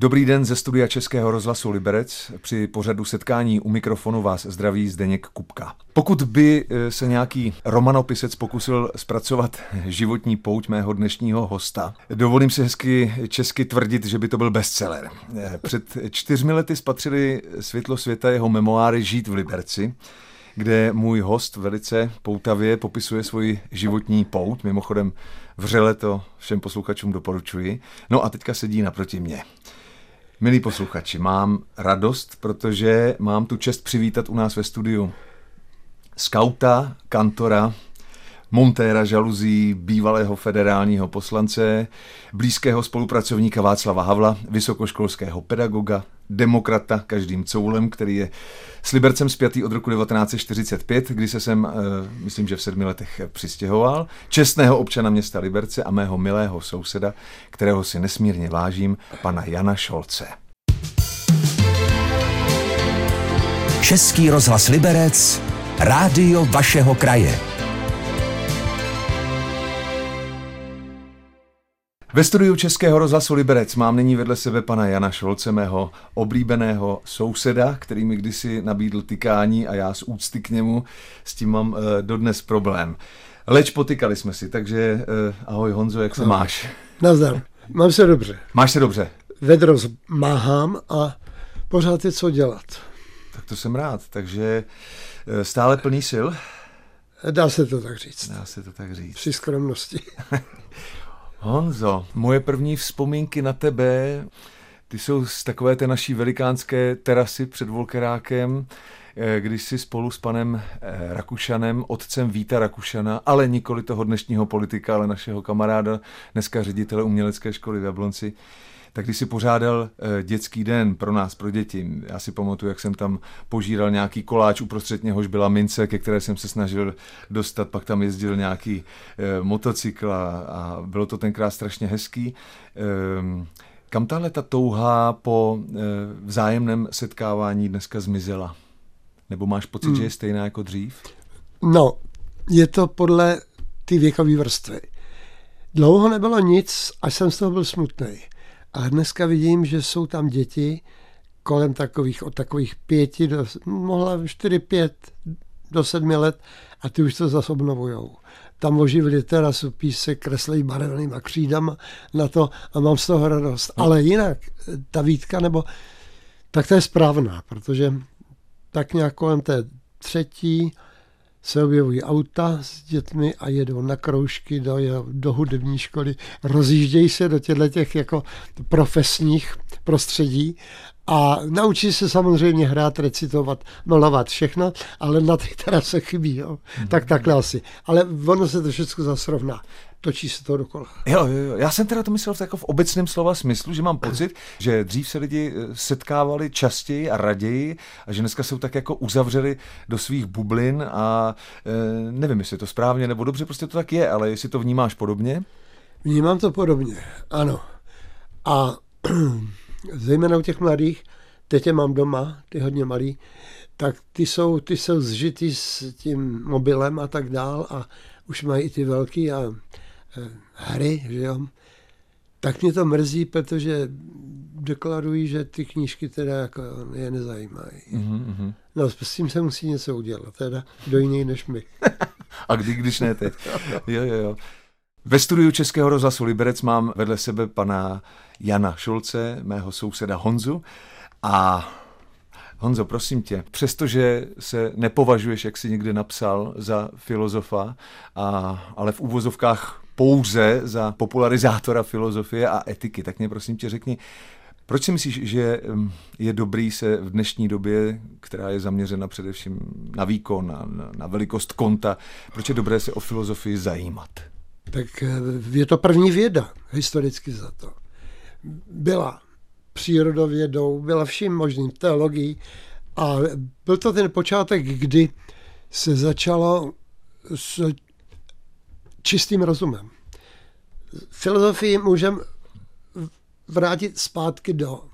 Dobrý den ze studia Českého rozhlasu Liberec. Při pořadu setkání u mikrofonu vás zdraví Zdeněk Kupka. Pokud by eh, se nějaký romanopisec pokusil zpracovat životní pouť mého dnešního hosta, dovolím si hezky česky tvrdit, že by to byl bestseller. Eh, před čtyřmi lety spatřili světlo světa jeho memoáry Žít v Liberci kde můj host velice poutavě popisuje svoji životní pout. Mimochodem vřele to všem posluchačům doporučuji. No a teďka sedí naproti mě. Milí posluchači, mám radost, protože mám tu čest přivítat u nás ve studiu skauta, kantora, montéra žaluzí, bývalého federálního poslance, blízkého spolupracovníka Václava Havla, vysokoškolského pedagoga, demokrata každým coulem, který je s Libercem spjatý od roku 1945, kdy se sem, eh, myslím, že v sedmi letech přistěhoval, čestného občana města Liberce a mého milého souseda, kterého si nesmírně vážím, pana Jana Šolce. Český rozhlas Liberec, rádio vašeho kraje. Ve studiu Českého rozhlasu Liberec mám nyní vedle sebe pana Jana Šolce, mého oblíbeného souseda, který mi kdysi nabídl tykání a já z úcty k němu s tím mám uh, dodnes problém. Leč potykali jsme si, takže uh, ahoj Honzo, jak se ahoj. máš? Nazdar, mám se dobře. Máš se dobře? Vedro máhám a pořád je co dělat. Tak to jsem rád, takže uh, stále plný sil? Dá se to tak říct. Dá se to tak říct. Při skromnosti. Honzo, moje první vzpomínky na tebe, ty jsou z takové té naší velikánské terasy před Volkerákem, eh, když si spolu s panem eh, Rakušanem, otcem Víta Rakušana, ale nikoli toho dnešního politika, ale našeho kamaráda, dneska ředitele umělecké školy v Jablonci, tak když si pořádal eh, dětský den pro nás, pro děti, já si pamatuju, jak jsem tam požíral nějaký koláč, uprostřed něhož byla mince, ke které jsem se snažil dostat, pak tam jezdil nějaký eh, motocykl a, bylo to tenkrát strašně hezký. Eh, kam tahle ta touha po eh, vzájemném setkávání dneska zmizela? Nebo máš pocit, hmm. že je stejná jako dřív? No, je to podle ty věkové vrstvy. Dlouho nebylo nic, až jsem z toho byl smutný. A dneska vidím, že jsou tam děti kolem takových, od takových pěti do, mohla čtyři, pět do sedmi let a ty už to zase obnovujou. Tam oživili terasu, písek, kreslej barevnýma křídama na to a mám z toho radost. No. Ale jinak, ta výtka, nebo tak to je správná, protože tak nějak kolem té třetí, se objevují auta s dětmi a jedou na kroužky do, do hudební školy, rozjíždějí se do těchto těch jako profesních prostředí a naučí se samozřejmě hrát, recitovat, malovat všechno, ale na těch teda se chybí. Jo. Mm-hmm. Tak takhle asi. Ale ono se to všechno zasrovná točí se to dokola. Jo, jo, jo. Já jsem teda to myslel v, jako v obecném slova smyslu, že mám pocit, že dřív se lidi eh, setkávali častěji a raději a že dneska jsou tak jako uzavřeli do svých bublin a e, nevím, jestli je to správně nebo dobře, prostě to tak je, ale jestli to vnímáš podobně? Vnímám to podobně, ano. A zejména u těch mladých, teď je mám doma, ty hodně malý, tak ty jsou, ty jsou zžitý s tím mobilem a tak dál a už mají i ty velký a hry, že jo, tak mě to mrzí, protože deklarují, že ty knížky teda jako je nezajímají. Mm-hmm. No s tím se musí něco udělat, teda do jiný než my. A kdy, když ne teď. Jo, jo, jo. Ve studiu Českého rozhlasu Liberec mám vedle sebe pana Jana Šulce, mého souseda Honzu. A Honzo, prosím tě, přestože se nepovažuješ, jak jsi někdy napsal, za filozofa, a, ale v úvozovkách pouze za popularizátora filozofie a etiky. Tak mě prosím tě řekni, proč si myslíš, že je dobrý se v dnešní době, která je zaměřena především na výkon, na, na velikost konta, proč je dobré se o filozofii zajímat? Tak eh, je to první věda, historicky za to. Byla přírodovědou, byla vším možným teologií a byl to ten počátek, kdy se začalo s čistým rozumem. Filozofii můžeme vrátit zpátky do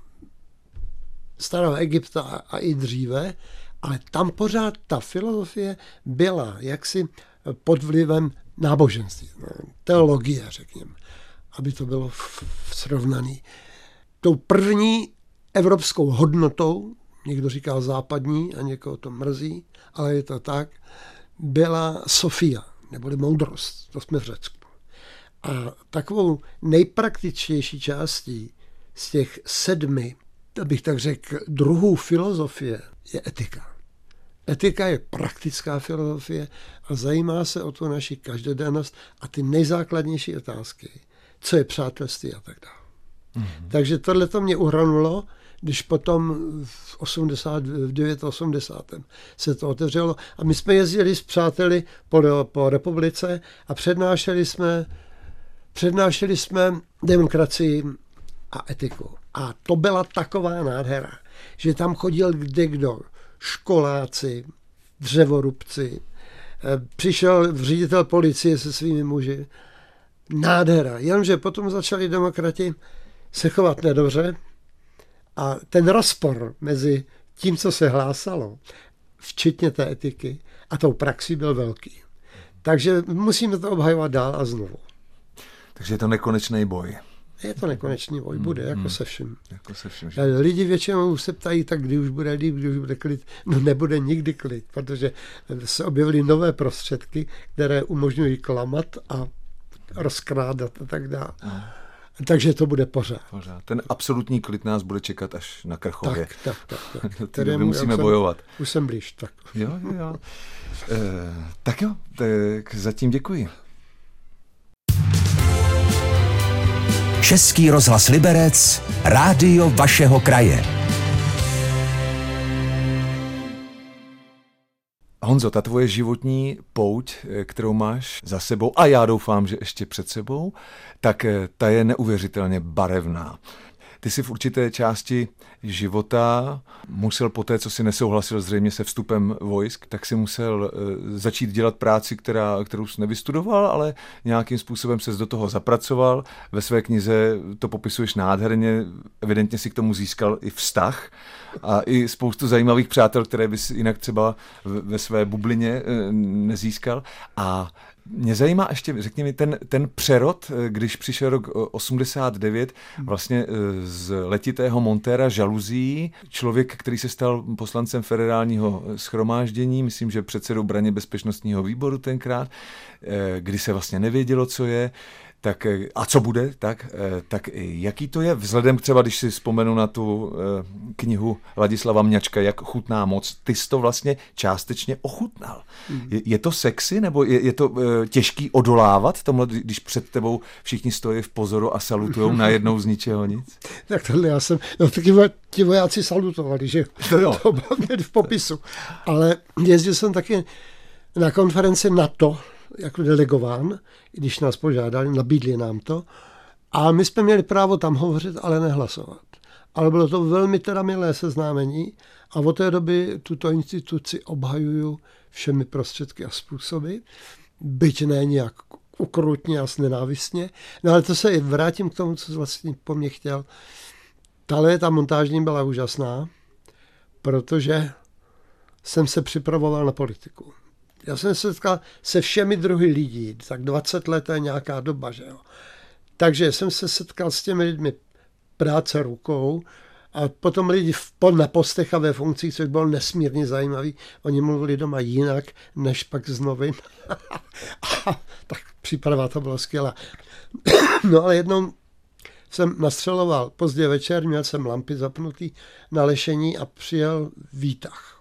starého Egypta a i dříve, ale tam pořád ta filozofie byla jaksi pod vlivem náboženství, teologie, řekněme, aby to bylo srovnané. tou první evropskou hodnotou, někdo říká západní a někoho to mrzí, ale je to tak, byla Sofia, neboli moudrost, to jsme v Řecku. A takovou nejpraktičtější částí z těch sedmi, bych tak řekl, druhů filozofie je etika. Etika je praktická filozofie a zajímá se o tu naši každodennost a ty nejzákladnější otázky, co je přátelství a tak dále. Mm-hmm. Takže tohle to mě uhranulo, když potom v 80, v 80. se to otevřelo a my jsme jezdili s přáteli po, po republice a přednášeli jsme, přednášeli jsme demokracii a etiku. A to byla taková nádhera, že tam chodil kde kdo, školáci, dřevorubci, eh, přišel ředitel policie se svými muži. Nádhera. Jenomže potom začali demokrati se chovat nedobře a ten rozpor mezi tím, co se hlásalo, včetně té etiky, a tou praxí byl velký. Takže musíme to obhajovat dál a znovu. Takže je to nekonečný boj. Je to nekonečný boj, bude, hmm, jako hmm. se vším. Jako se vším že? Lidi většinou se ptají, tak kdy už bude líp, kdy už bude klid. No nebude nikdy klid, protože se objevily nové prostředky, které umožňují klamat a rozkrádat a tak dále. Hmm. Takže to bude pořád. pořád. Ten absolutní klid nás bude čekat až na Krchově. Tak, tak, tak. tak. Tady musíme jsem, bojovat. Už jsem blíž, tak. Jo, jo, jo. E, tak jo, tak zatím děkuji. Český rozhlas Liberec, rádio vašeho kraje. Honzo, ta tvoje životní pouť, eh, kterou máš za sebou, a já doufám, že ještě před sebou, tak eh, ta je neuvěřitelně barevná. Ty jsi v určité části života musel po té, co si nesouhlasil zřejmě se vstupem vojsk, tak si musel eh, začít dělat práci, která, kterou jsi nevystudoval, ale nějakým způsobem se do toho zapracoval. Ve své knize to popisuješ nádherně, evidentně si k tomu získal i vztah a i spoustu zajímavých přátel, které bys jinak třeba ve své bublině eh, nezískal. A mě zajímá ještě, řekni mi, ten, ten přerod, eh, když přišel rok 89, eh, vlastně eh, z letitého montéra žaluzí, člověk, který se stal poslancem federálního schromáždění, myslím, že předsedou braně bezpečnostního výboru tenkrát, kdy se vlastně nevědělo, co je, tak eh, a co bude, tak, eh, tak jaký to je vzhledem třeba, když si vzpomenu na tu eh, knihu Ladislava Mňačka, jak chutná moc, ty jsi to vlastně částečně ochutnal. Mm. Je, je to sexy, nebo je, je to těžký odolávat tomhle, když před tebou všichni stojí v pozoru a salutujou najednou z ničeho nic? Tak tohle já jsem, no taky ti vojáci salutovali, že to, jo. to bylo v popisu. Ale jezdil jsem taky na konferenci NATO, jako delegován, když nás požádali, nabídli nám to. A my jsme měli právo tam hovořit, ale nehlasovat. Ale bylo to velmi teda milé seznámení a od té doby tuto instituci obhajuju všemi prostředky a způsoby, byť ne nějak ukrutně a nenávistně. No ale to se vrátím k tomu, co vlastně po mně chtěl. Ta montážní byla úžasná, protože jsem se připravoval na politiku. Já jsem se setkal se všemi druhy lidí, tak 20 let je nějaká doba, že jo. Takže jsem se setkal s těmi lidmi práce rukou a potom lidi v, na postech a ve funkcích, což bylo nesmírně zajímavý. Oni mluvili doma jinak, než pak z novin. a, tak příprava to bylo skvělá. no ale jednou jsem nastřeloval pozdě večer, měl jsem lampy zapnutý na lešení a přijel výtah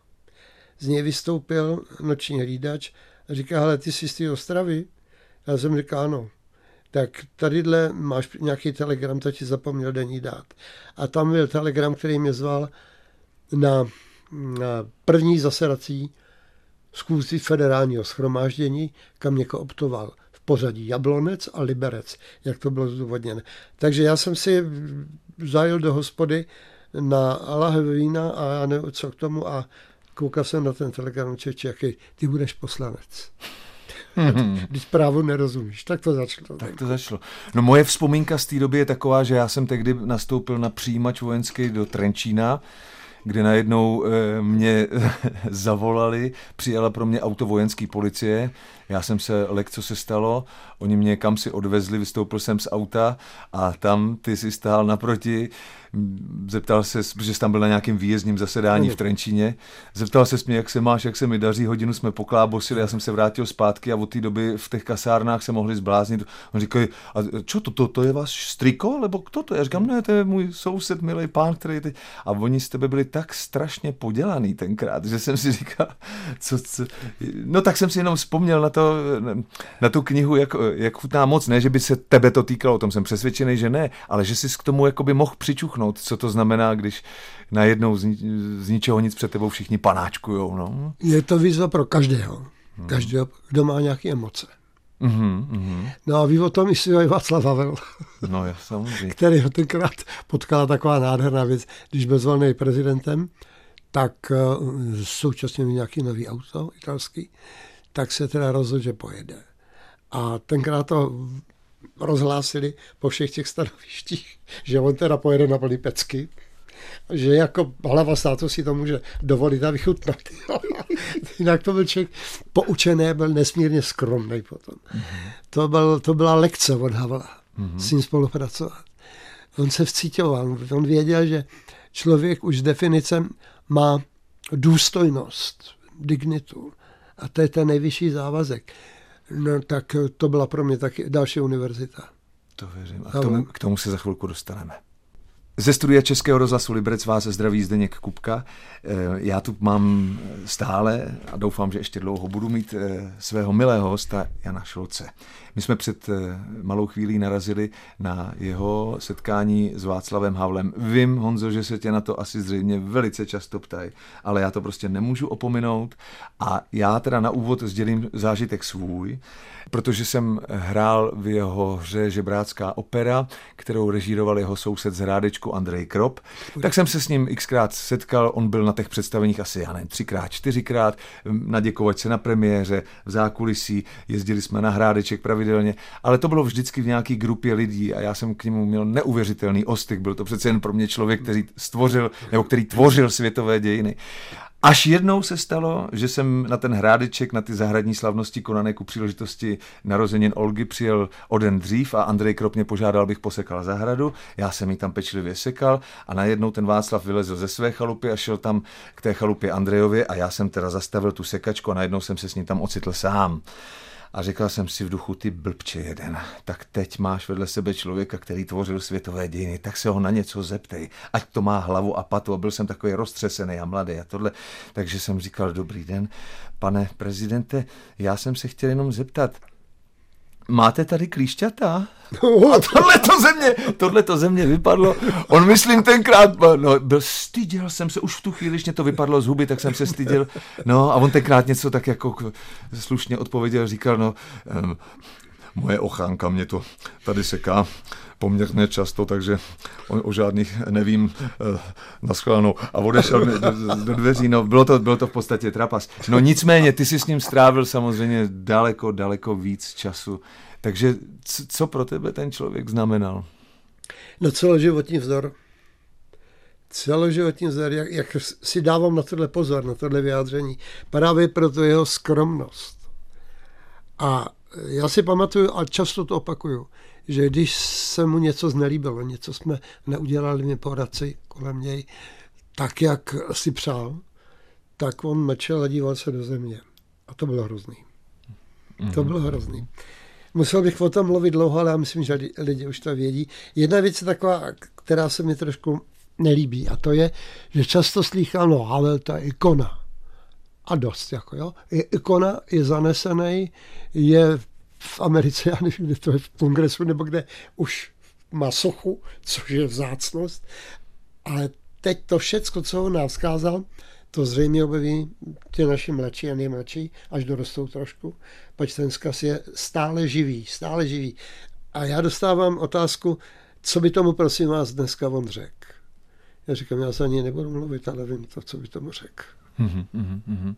z něj vystoupil noční hlídač a říká, hele, ty jsi z té Ostravy? Já jsem říkal, ano. Tak tadyhle máš nějaký telegram, to ti zapomněl denní dát. A tam byl telegram, který mě zval na, na první zasedací zkůzí federálního schromáždění, kam mě optoval v pořadí Jablonec a Liberec, jak to bylo zdůvodněné. Takže já jsem si zajel do hospody na lahev vína a já nevím, co k tomu a koukal jsem na ten telegram Čeče, jaký ty budeš poslanec. Když právo nerozumíš, tak to začalo. Tak to začalo. No moje vzpomínka z té doby je taková, že já jsem tehdy nastoupil na přijímač vojenský do Trenčína, kde najednou e, mě zavolali, přijela pro mě auto vojenské policie, Já jsem se, lek, co se stalo, oni mě kam si odvezli, vystoupil jsem z auta a tam ty si stál naproti, zeptal se, protože jsi tam byl na nějakém výjezdním zasedání v Trenčíně, zeptal se mě, jak se máš, jak se mi daří, hodinu jsme poklábosili, já jsem se vrátil zpátky a od té doby v těch kasárnách se mohli zbláznit. On říká, a čo to, to, to je váš striko, nebo kdo to je? Já říkám, ne, to je můj soused, milý pán, který teď... A oni z tebe byli tak strašně podělaný tenkrát, že jsem si říkal, co, co... No tak jsem si jenom vzpomněl na, to, na tu knihu, jak, jak chutná moc, ne, že by se tebe to týkalo, o tom jsem přesvědčený, že ne, ale že jsi k tomu jakoby mohl přičuchnout, co to znamená, když najednou z, z ničeho nic před tebou všichni panáčkujou. No. Je to výzva pro každého, hmm. každého, kdo má nějaké emoce. Mm-hmm, mm-hmm. No a ví o tom i Václav Havel, no, samozřejmě. který ho tenkrát potkala taková nádherná věc, když byl zvolený prezidentem, tak uh, současně měl nějaký nový auto italský, tak se teda rozhodl, že pojede. A tenkrát to rozhlásili po všech těch stanovištích, že on teda pojede na plný pecky, že jako hlava státu si to může dovolit a vychutnat. Jinak to byl člověk poučený, byl nesmírně skromný potom. Mm-hmm. To, byl, to byla lekce od Havla mm-hmm. s ním spolupracovat. On se vcítoval, on věděl, že člověk už s definicem má důstojnost, dignitu. A to je ten nejvyšší závazek. No tak to byla pro mě taky další univerzita. To věřím. A k tomu, k tomu se za chvilku dostaneme. Ze studia Českého rozhlasu Liberec vás zdraví Zdeněk Kupka. Eh, já tu mám stále a doufám, že ještě dlouho budu mít eh, svého milého hosta Jana Šolce. My jsme před eh, malou chvílí narazili na jeho setkání s Václavem Havlem. Vím, Honzo, že se tě na to asi zřejmě velice často ptají, ale já to prostě nemůžu opominout a já teda na úvod sdělím zážitek svůj protože jsem hrál v jeho hře Žebrácká opera, kterou režíroval jeho soused z Hrádečku Andrej Krop. Tak jsem se s ním xkrát setkal, on byl na těch představeních asi, já nevím, třikrát, čtyřikrát, naděkovat se na premiéře, v zákulisí, jezdili jsme na Hrádeček pravidelně, ale to bylo vždycky v nějaký grupě lidí a já jsem k němu měl neuvěřitelný ostyk, byl to přece jen pro mě člověk, který stvořil, nebo který tvořil světové dějiny. Až jednou se stalo, že jsem na ten hrádeček, na ty zahradní slavnosti konané ku příležitosti narozenin Olgy přijel o den dřív a Andrej Krop mě požádal, abych posekal zahradu. Já jsem ji tam pečlivě sekal a najednou ten Václav vylezl ze své chalupy a šel tam k té chalupě Andrejově a já jsem teda zastavil tu sekačku a najednou jsem se s ním tam ocitl sám. A říkal jsem si v duchu, ty blbče jeden, tak teď máš vedle sebe člověka, který tvořil světové dějiny, tak se ho na něco zeptej, ať to má hlavu a patu. A byl jsem takový roztřesený a mladý a tohle. Takže jsem říkal, dobrý den, pane prezidente, já jsem se chtěl jenom zeptat, máte tady klíšťata? A tohle to ze mě, tohle to ze mě vypadlo. On myslím tenkrát, no, byl, styděl jsem se, už v tu chvíli, když mě to vypadlo z huby, tak jsem se styděl. No a on tenkrát něco tak jako slušně odpověděl, říkal, no, um, moje ochánka mě to tady seká poměrně často, takže o, o žádných nevím eh, na schválenou. A odešel do, do, do dveří, no bylo to, bylo to v podstatě trapas. No nicméně, ty si s ním strávil samozřejmě daleko, daleko víc času. Takže co pro tebe ten člověk znamenal? No celoživotní vzdor. Celoživotní vzdor, jak, jak si dávám na tohle pozor, na tohle vyjádření. Právě proto jeho skromnost. A já si pamatuju, a často to opakuju, že když se mu něco znelíbilo, něco jsme neudělali mě poradci kolem něj, tak, jak si přál, tak on mlčel a díval se do země. A to bylo hrozný. To bylo hrozný. Musel bych o tom mluvit dlouho, ale já myslím, že lidi už to vědí. Jedna věc je taková, která se mi trošku nelíbí, a to je, že často slýchám, no Havel, to je ikona. A dost, jako jo. Ikona je zanesený, je v Americe, já nevím, kde to je v kongresu, nebo kde už má sochu, což je vzácnost. Ale teď to všecko, co on nám vzkázal, to zřejmě objeví ty naši mladší a nejmladší, až dorostou trošku, pač ten zkaz je stále živý, stále živý. A já dostávám otázku, co by tomu prosím vás dneska on řekl. Já říkám, já se ani nebudu mluvit, ale vím to, co by tomu řekl. Mm-hmm, mm-hmm.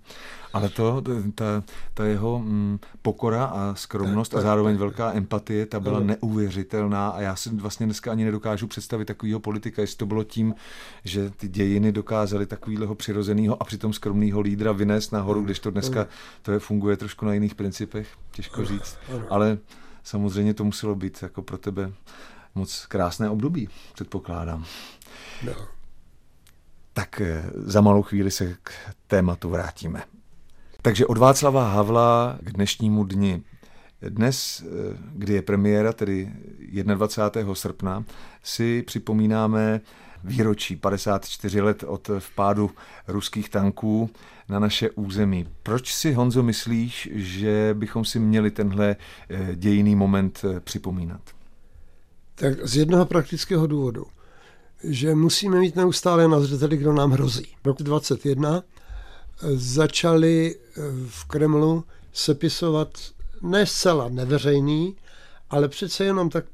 Ale to, ta, ta jeho mm, pokora a skromnost a zároveň velká empatie, ta byla neuvěřitelná a já si vlastně dneska ani nedokážu představit takového politika, jestli to bylo tím, že ty dějiny dokázaly takového přirozeného a přitom skromného lídra vynést nahoru, když to dneska to je, funguje trošku na jiných principech, těžko říct. Ale samozřejmě to muselo být jako pro tebe moc krásné období, předpokládám. No. Tak eh, za malou chvíli se k tématu vrátíme. Takže od Václava Havla k dnešnímu dni. Dnes, eh, kdy je premiéra, tedy 21. srpna, si připomínáme výročí 54 let od vpádu ruských tanků na naše území. Proč si, Honzo, myslíš, že bychom si měli tenhle eh, dějiný moment připomínat? Tak z jednoho praktického důvodu že musíme mít neustále na zřeteli, kdo nám hrozí. V roku 2021 eh, začali eh, v Kremlu sepisovat ne zcela neveřejný, ale přece jenom tak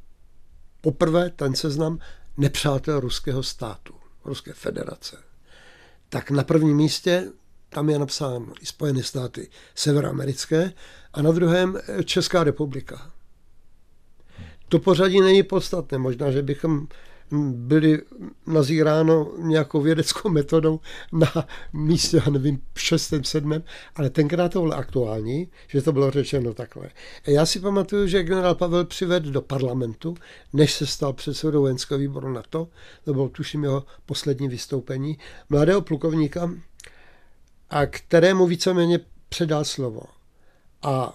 poprvé ten seznam nepřátel ruského státu, Ruské federace. Tak na prvním místě tam je napsáno i Spojené státy severoamerické a na druhém eh, Česká republika. To pořadí není podstatné, možná, že bychom byly nazíráno nějakou vědeckou metodou na místě, já nevím, šestém, sedmém, ale tenkrát to bylo aktuální, že to bylo řečeno takhle. A já si pamatuju, že generál Pavel přivedl do parlamentu, než se stal předsedou vojenského výboru NATO, to bylo tuším jeho poslední vystoupení, mladého plukovníka, a kterému víceméně předal slovo. A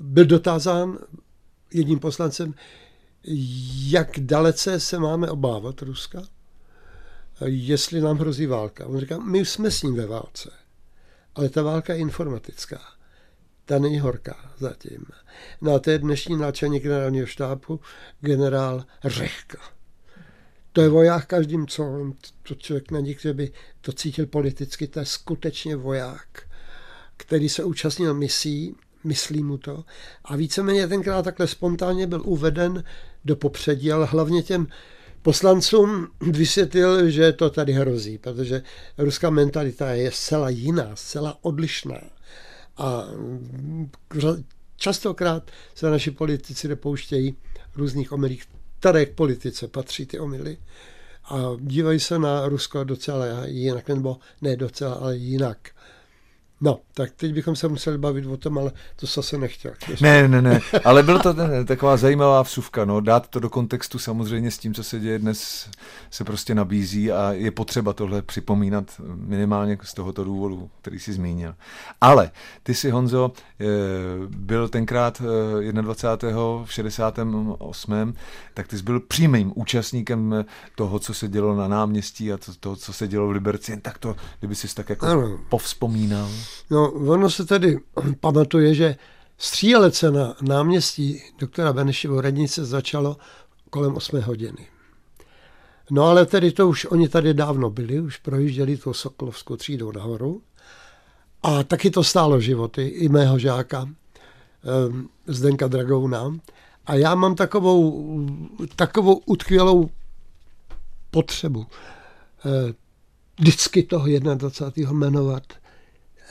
byl dotázán jedním poslancem, jak dalece se máme obávat Ruska, jestli nám hrozí válka. On říká, my jsme s ním ve válce, ale ta válka je informatická. Ta není horká zatím. No a to je dnešní náčelník generálního štábu, generál Řehka. To je voják každým, co to člověk není, který by to cítil politicky, to je skutečně voják, který se účastnil misí, myslí mu to. A víceméně tenkrát takhle spontánně byl uveden do popředí, ale hlavně těm poslancům vysvětlil, že to tady hrozí, protože ruská mentalita je zcela jiná, zcela odlišná. A častokrát se naši politici dopouštějí různých omylů, které k politice patří ty omily. A dívají se na Rusko docela jinak, nebo ne docela, ale jinak. No, tak teď bychom se museli bavit o tom, ale to zase nechtěl. Ještě. Ne, ne, ne, ale byl to ne, taková zajímavá vsuvka, no, dát to do kontextu samozřejmě s tím, co se děje dnes, se prostě nabízí a je potřeba tohle připomínat minimálně z tohoto důvodu, který si zmínil. Ale ty si, Honzo, eh, byl tenkrát 21. v 68. tak ty jsi byl přímým účastníkem toho, co se dělo na náměstí a to, to co se dělo v Liberci, tak to, kdyby si tak jako ano. povzpomínal. No, ono se tedy pamatuje, že střílece na náměstí doktora Benešovou radnice začalo kolem 8 hodiny. No ale tedy to už oni tady dávno byli, už projížděli tu Sokolovskou třídou nahoru. A taky to stálo životy i mého žáka um, Zdenka Dragouna. A já mám takovou, takovou utkvělou potřebu eh, vždycky toho 21. jmenovat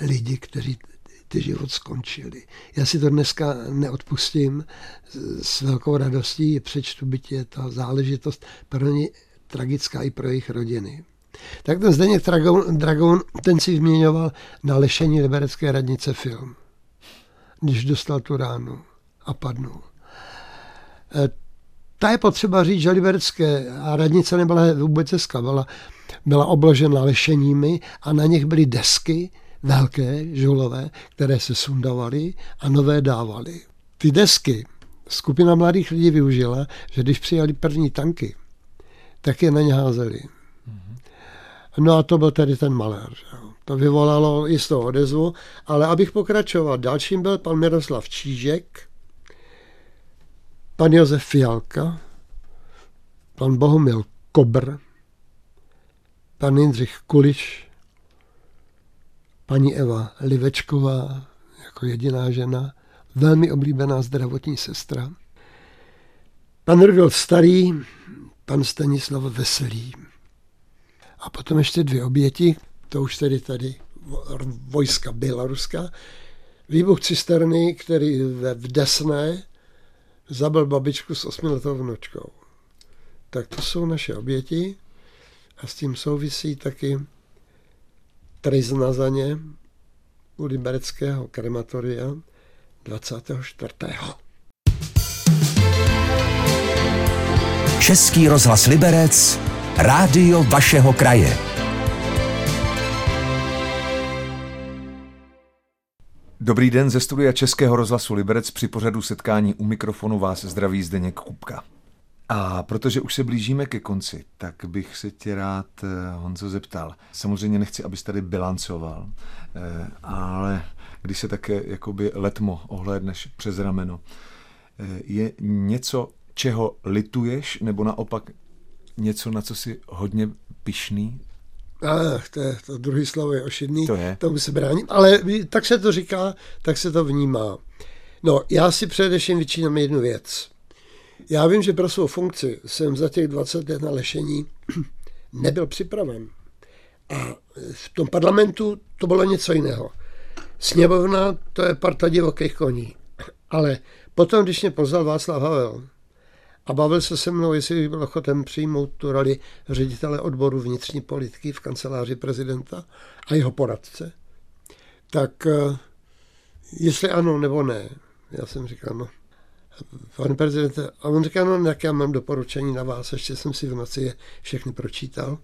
lidi, kteří ty život skončili. Já si to dneska neodpustím s velkou radostí, přečtu, byť je ta záležitost pro ně tragická i pro jejich rodiny. Tak ten Zdeněk Dragon, Dragon, ten si změňoval na lešení Liberecké radnice film, když dostal tu ránu a padnul. E, ta je potřeba říct, že Liberecké a radnice nebyla vůbec hezká, byla, byla obložena lešeními a na nich byly desky, velké žulové, které se sundavaly a nové dávaly. Ty desky skupina mladých lidí využila, že když přijali první tanky, tak je na ně házeli. No a to byl tedy ten malér. To vyvolalo jistou odezvu, ale abych pokračoval, dalším byl pan Miroslav Čížek, pan Josef Fialka, pan Bohumil Kobr, pan Jindřich Kuliš, paní Eva Livečková jako jediná žena, velmi oblíbená zdravotní sestra, pan Rudolf Starý, pan Stanislav Veselý. A potom ještě dvě oběti, to už tedy tady vojska Běloruska. Výbuch cisterny, který v Desné zabil babičku s osmiletou vnučkou. Tak to jsou naše oběti a s tím souvisí taky trizna za ně u libereckého krematoria 24. Český rozhlas Liberec, rádio vašeho kraje. Dobrý den ze studia Českého rozhlasu Liberec při pořadu setkání u mikrofonu vás zdraví Zdeněk Kupka. A protože už se blížíme ke konci, tak bych se tě rád, eh, Honzo, zeptal. Samozřejmě nechci, abys tady bilancoval, eh, ale když se také jakoby letmo ohlédneš přes rameno, eh, je něco, čeho lituješ, nebo naopak něco, na co jsi hodně pišný? Ach, to, je, to druhý slovo je ošidný, to je. tomu se bráním, ale tak se to říká, tak se to vnímá. No, já si především vyčínám jednu věc. Já vím, že pro svou funkci jsem za těch 20 let na lešení nebyl připraven. A v tom parlamentu to bylo něco jiného. Sněmovna, to je parta divokých koní. Ale potom, když mě pozval Václav Havel a bavil se se mnou, jestli bych byl ochoten přijmout tu roli ředitele odboru vnitřní politiky v kanceláři prezidenta a jeho poradce, tak eh, jestli ano nebo ne, já jsem říkal, no, pane prezidente, a on říká, no, jak já mám doporučení na vás, ještě jsem si v noci je všechny pročítal.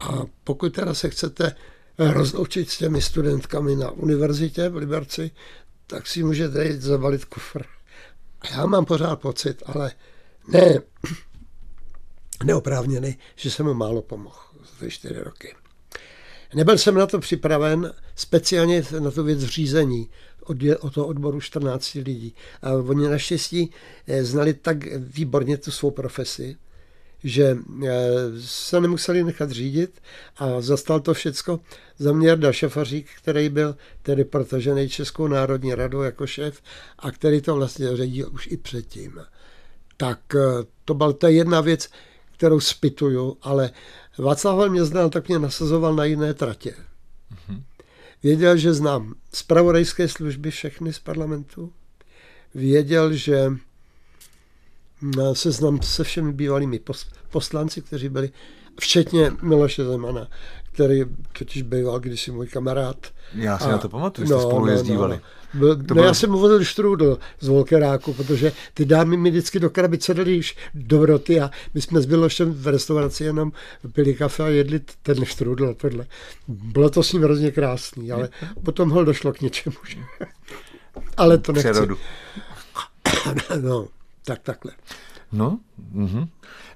A pokud teda se chcete rozloučit s těmi studentkami na univerzitě v Liberci, tak si můžete jít zavalit kufr. A já mám pořád pocit, ale ne, neoprávněný, že jsem mu málo pomohl za ty čtyři roky. Nebyl jsem na to připraven, speciálně na tu věc řízení od, od toho odboru 14 lidí. A oni naštěstí eh, znali tak výborně tu svou profesi, že eh, se nemuseli nechat řídit a zastal to všecko za mě Jarda Šafařík, který byl tedy protažený Českou národní radou jako šéf a který to vlastně řídil už i předtím. Tak eh, to byla ta jedna věc, kterou spituju, ale Václav mě znal, tak mě nasazoval na jiné tratě. Mm-hmm. Věděl, že znám zpravodajské služby všechny z parlamentu. Věděl, že mm, se znám se všemi bývalými poslanci, kteří byli, včetně Miloše Zemana, který totiž býval kdysi můj kamarád. Já si a, na to pamatuju, jste no, spolu no, jezdívali. No, byl, to no, já jsem mu vozil štrůdl z Volkeráku, protože ty dámy mi vždycky do krabice dali do roty a my jsme s Milošem v restauraci jenom pili kafe a jedli ten štrůdl tohle. Bylo to s ním hrozně krásný, ale potom ho došlo k něčemu. ale to nechci. Přerodu. no, tak takhle. No, mm-hmm.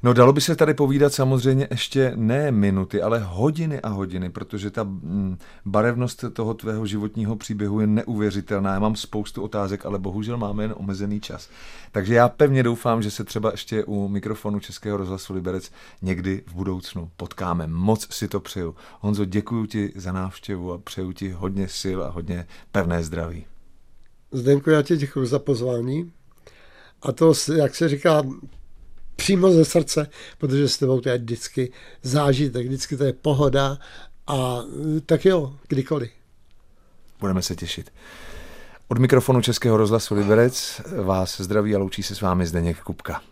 no dalo by se tady povídat samozřejmě ještě ne minuty, ale hodiny a hodiny, protože ta mm, barevnost toho tvého životního příběhu je neuvěřitelná. Já mám spoustu otázek, ale bohužel máme jen omezený čas. Takže já pevně doufám, že se třeba ještě u mikrofonu Českého rozhlasu Liberec někdy v budoucnu potkáme. Moc si to přeju. Honzo, děkuji ti za návštěvu a přeju ti hodně sil a hodně pevné zdraví. Zdenko, já ti děkuji za pozvání. A to, jak se říká, přímo ze srdce, protože s tebou to je vždycky zážitek, vždycky to je pohoda a tak jo, kdykoliv. Budeme se těšit. Od mikrofonu Českého rozhlasu Liberec vás zdraví a loučí se s vámi Zdeněk Kupka.